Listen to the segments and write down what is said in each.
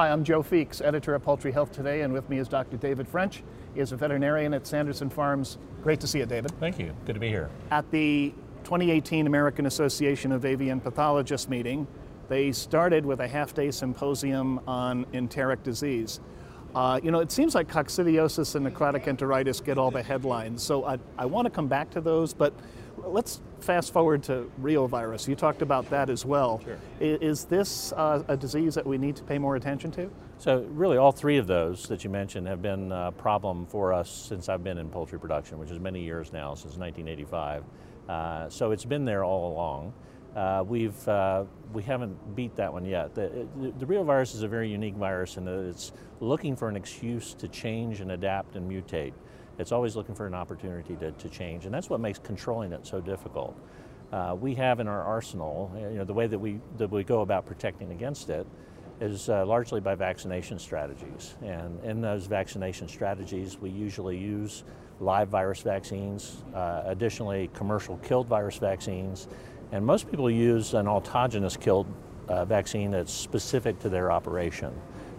Hi, I'm Joe Feeks, editor of Poultry Health Today, and with me is Dr. David French. He is a veterinarian at Sanderson Farms. Great to see you, David. Thank you. Good to be here. At the 2018 American Association of Avian Pathologists meeting, they started with a half day symposium on enteric disease. Uh, you know, it seems like coccidiosis and necrotic enteritis get all the headlines, so I, I want to come back to those, but let's fast forward to reovirus. You talked about that as well. Sure. Is, this uh, a disease that we need to pay more attention to? So, really, all three of those that you mentioned have been a problem for us since I've been in poultry production, which is many years now, since 1985. Uh, so, it's been there all along. Uh, we've uh, we haven't beat that one yet. The, the, the reovirus is a very unique virus in that it's looking for an excuse to change and adapt and mutate. It's always looking for an opportunity to, to change, and that's what makes controlling it so difficult. Uh, we have in our arsenal, you know, the way that we that we go about protecting against it is uh, largely by vaccination strategies. And in those vaccination strategies, we usually use live virus vaccines, uh, additionally commercial killed virus vaccines, and most people use an autogenous killed uh, vaccine that's specific to their operation.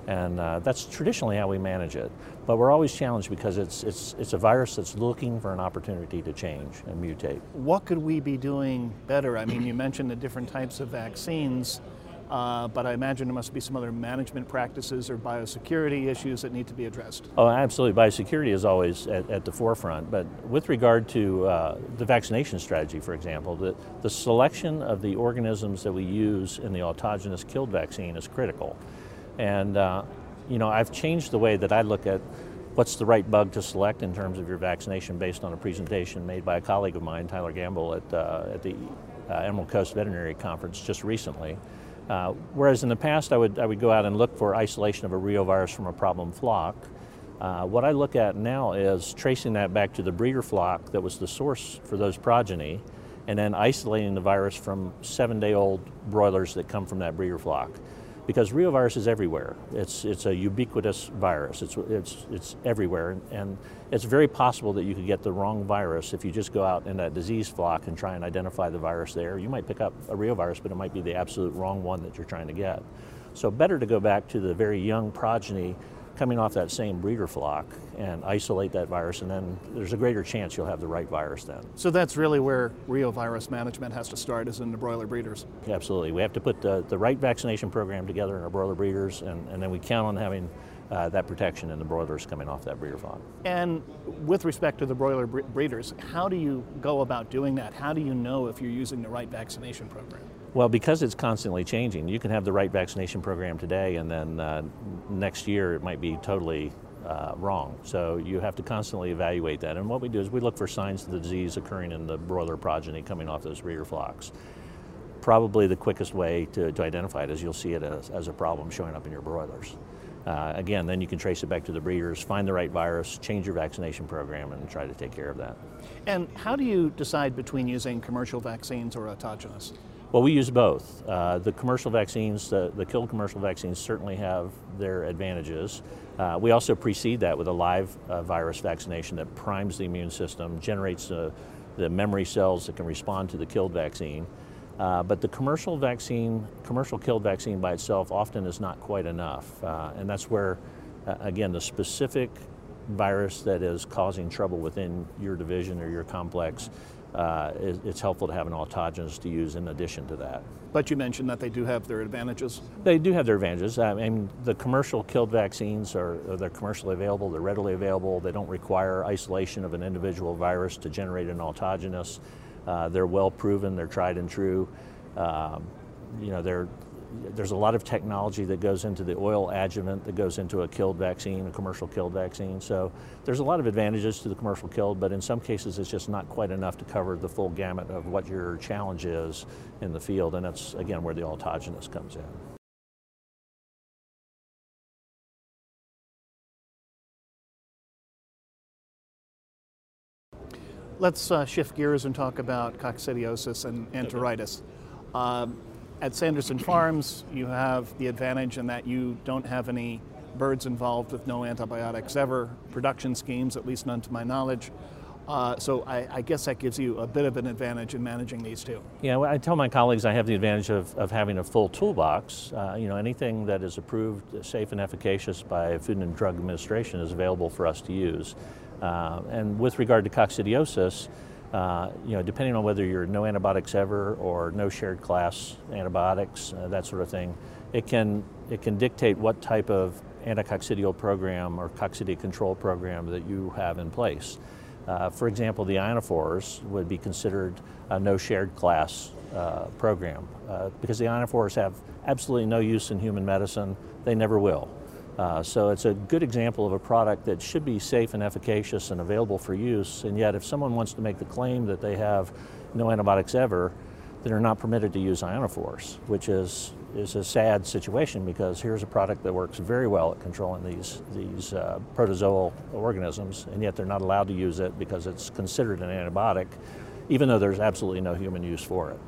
And uh, that's traditionally how we manage it. But we're always challenged because it's, it's, it's a virus that's looking for an opportunity to change and mutate. What could we be doing better? I mean, you mentioned the different types of vaccines. Uh, but I imagine there must be some other management practices or biosecurity issues that need to be addressed. Oh, absolutely. Biosecurity is always at, at the forefront. But with regard to uh, the vaccination strategy, for example, the, the selection of the organisms that we use in the autogenous killed vaccine is critical. And, uh, you know, I've changed the way that I look at what's the right bug to select in terms of your vaccination based on a presentation made by a colleague of mine, Tyler Gamble, at, uh, at the uh, Emerald Coast Veterinary Conference just recently. Uh, whereas in the past, I would, I would go out and look for isolation of a reovirus from a problem flock. Uh, what I look at now is tracing that back to the breeder flock that was the source for those progeny, and then isolating the virus from seven day old broilers that come from that breeder flock because reovirus is everywhere. It's, it's a ubiquitous virus. It's, it's, it's everywhere. And, and, it's very possible that you could get the wrong virus if you just go out in that disease flock and try and identify the virus there. You might pick up a reovirus, but it might be the absolute wrong one that you're trying to get. So better to go back to the very young progeny coming off that same breeder flock and isolate that virus, and then there's a greater chance you'll have the right virus then. So that's really where reovirus management has to start, is in the broiler breeders. Absolutely. We have to put the, the right vaccination program together in our broiler breeders, and, and then we count on having uh, that protection in the broilers coming off that breeder flock. And with respect to the broiler breeders, how do you go about doing that? How do you know if you're using the right vaccination program? Well, because it's constantly changing, you can have the right vaccination program today, and then uh, next year it might be totally uh, wrong. So you have to constantly evaluate that. And what we do is we look for signs of the disease occurring in the broiler progeny coming off those breeder flocks. Probably the quickest way to, to identify it is you'll see it as, as a problem showing up in your broilers. Uh, again, then you can trace it back to the breeders, find the right virus, change your vaccination program, and try to take care of that. And how do you decide between using commercial vaccines or autogenous? Well, we use both. Uh, the commercial vaccines, the, the killed commercial vaccines certainly have their advantages. Uh, we also precede that with a live uh, virus vaccination that primes the immune system, generates uh, the memory cells that can respond to the killed vaccine. Uh, but the commercial vaccine, commercial killed vaccine by itself often is not quite enough. Uh, and that's where, again, the specific virus that is causing trouble within your division or your complex uh, it's helpful to have an autogenous to use in addition to that. But you mentioned that they do have their advantages. They do have their advantages. I mean, the commercial killed vaccines are they're commercially available. They're readily available. They don't require isolation of an individual virus to generate an autogenous. Uh, they're well proven. They're tried and true. Um, you know, there's a lot of technology that goes into the oil adjuvant that goes into a killed vaccine, a commercial killed vaccine. So there's a lot of advantages to the commercial killed, but in some cases it's just not quite enough to cover the full gamut of what your challenge is in the field, and that's again where the autogenous comes in. Let's uh, shift gears and talk about coccidiosis and enteritis. Um, at Sanderson Farms, you have the advantage in that you don't have any birds involved with no antibiotics ever, production schemes, at least none to my knowledge. Uh, so I, I, guess that gives you a bit of an advantage in managing these two. Yeah, well, I tell my colleagues I have the advantage of, of having a full toolbox. Uh, you know, anything that is approved, safe and efficacious by Food and Drug Administration is available for us to use. Uh, and with regard to coccidiosis, uh, you know, depending on whether you're no antibiotics ever or no shared class antibiotics, uh, that sort of thing, it can it can dictate what type of anticoccidial program or coccidia control program that you have in place. Uh, for example, the ionophores would be considered a no shared class uh, program uh, because the ionophores have absolutely no use in human medicine. They never will. Uh, so it's a good example of a product that should be safe and efficacious and available for use. And yet, if someone wants to make the claim that they have no antibiotics ever, then they're not permitted to use ionophores, which is is a sad situation because here's a product that works very well at controlling these, these uh, protozoal organisms, and yet they're not allowed to use it because it's considered an antibiotic, even though there's absolutely no human use for it.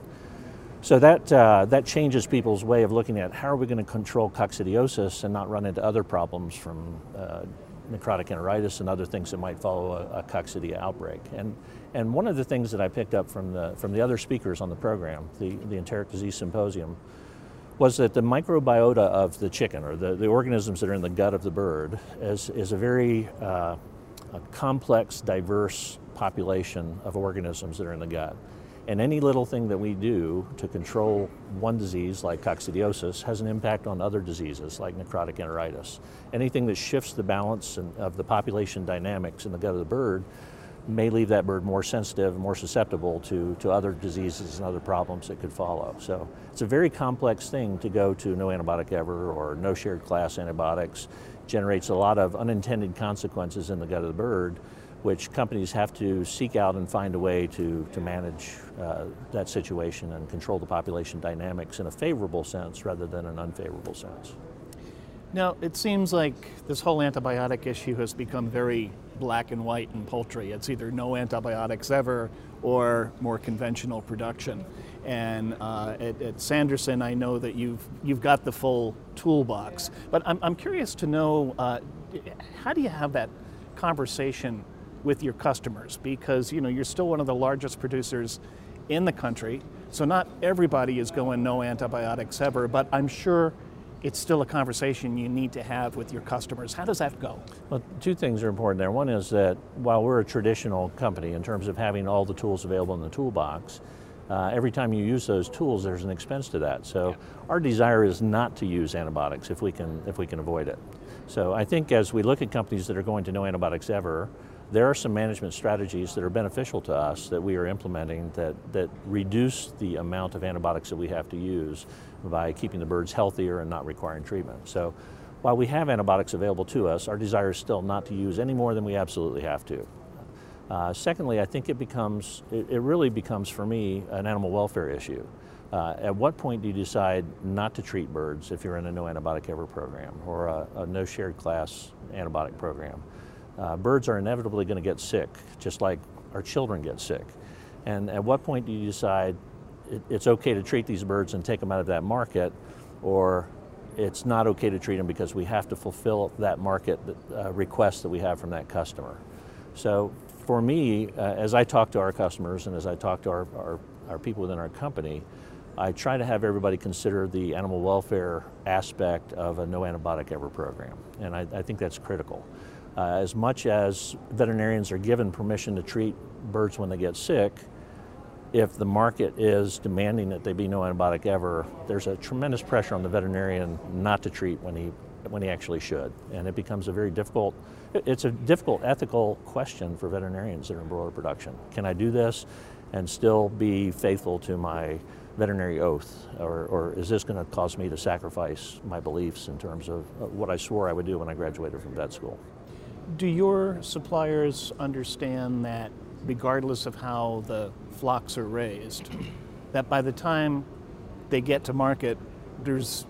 So that, uh, that changes people's way of looking at how are we going to control coccidiosis and not run into other problems from uh, necrotic enteritis and other things that might follow a, a coccidia outbreak. And, and one of the things that I picked up from the, from the other speakers on the program, the, the Enteric Disease Symposium, was that the microbiota of the chicken, or the, the organisms that are in the gut of the bird, is, is a very uh, a complex, diverse population of organisms that are in the gut. And any little thing that we do to control one disease, like coccidiosis, has an impact on other diseases, like necrotic enteritis. Anything that shifts the balance of the population dynamics in the gut of the bird may leave that bird more sensitive, more susceptible to, to other diseases and other problems that could follow. So it's a very complex thing to go to no antibiotic ever or no shared class antibiotics. Generates a lot of unintended consequences in the gut of the bird, which companies have to seek out and find a way to, to manage uh, that situation and control the population dynamics in a favorable sense rather than an unfavorable sense. Now, it seems like this whole antibiotic issue has become very black and white in poultry. It's either no antibiotics ever or more conventional production. And uh, at, at, Sanderson, I know that you've you've got the full toolbox. But I'm, I'm curious to know uh, how do you have that conversation with your customers? Because you know you're still one of the largest producers in the country, so not everybody is going no antibiotics ever. But I'm sure it's still a conversation you need to have with your customers. How does that go? Well, two things are important there. One is that while we're a traditional company in terms of having all the tools available in the toolbox, uh, every time you use those tools, there's an expense to that. So yeah. our desire is not to use antibiotics if we can if we can avoid it. So I think as we look at companies that are going to no antibiotics ever, there are some management strategies that are beneficial to us that we are implementing that, that reduce the amount of antibiotics that we have to use by keeping the birds healthier and not requiring treatment. So while we have antibiotics available to us, our desire is still not to use any more than we absolutely have to. Uh, secondly, I think it becomes, it, it, really becomes for me an animal welfare issue. Uh, at what point do you decide not to treat birds if you're in a no antibiotic ever program or a, a no shared class antibiotic program? Uh, birds are inevitably going to get sick, just like our children get sick. And at what point do you decide it, it's okay to treat these birds and take them out of that market, or it's not okay to treat them because we have to fulfill that market uh, request that we have from that customer? So for me, uh, as I talk to our customers and as I talk to our, our, our people within our company, I try to have everybody consider the animal welfare aspect of a no antibiotic ever program, and I, I think that's critical. Uh, as much as veterinarians are given permission to treat birds when they get sick, if the market is demanding that they be no antibiotic ever, there's a tremendous pressure on the veterinarian not to treat when he when he actually should, and it becomes a very difficult. It's a difficult ethical question for veterinarians that are in broiler production. Can I do this and still be faithful to my veterinary oath, or, or is this going to cause me to sacrifice my beliefs in terms of what I swore I would do when I graduated from vet school? Do your suppliers understand that regardless of how the flocks are raised, that by the time they get to market, there's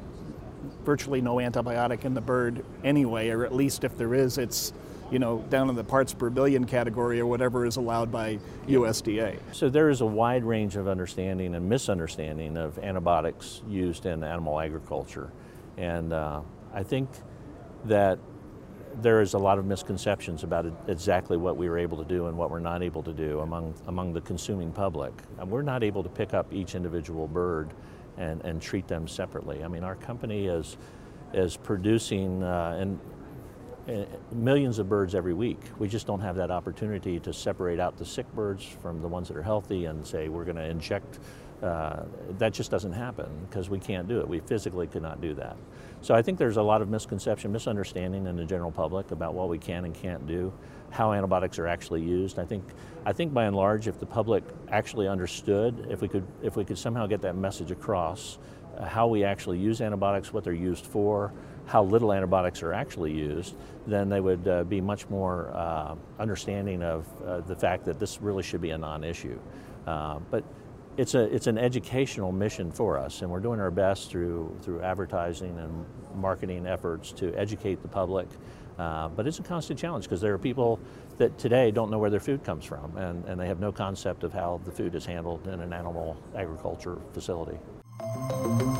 virtually no antibiotic in the bird anyway, or at least if there is, it's you know, down in the parts per billion category or whatever is allowed by USDA. So there is a wide range of understanding and misunderstanding of antibiotics used in animal agriculture. And uh, I think that there is a lot of misconceptions about exactly what we were able to do and what we're not able to do among, among the consuming public. And we're not able to pick up each individual bird and, and treat them separately. I mean, our company is, is producing uh, and, millions of birds every week. We just don't have that opportunity to separate out the sick birds from the ones that are healthy and say we're going to inject uh, that just doesn't happen because we can't do it. We physically could not do that. So I think there's a lot of misconception, misunderstanding in the general public about what we can and can't do, how antibiotics are actually used. I think, I think by and large, if the public actually understood, if we could, if we could somehow get that message across, uh, how we actually use antibiotics, what they're used for, how little antibiotics are actually used, then they would uh, be much more uh, understanding of uh, the fact that this really should be a non-issue. Uh, but it's, a, it's an educational mission for us, and we're doing our best through, through advertising and marketing efforts to educate the public. Uh, but it's a constant challenge because there are people that today don't know where their food comes from, and, and they have no concept of how the food is handled in an animal agriculture facility. Música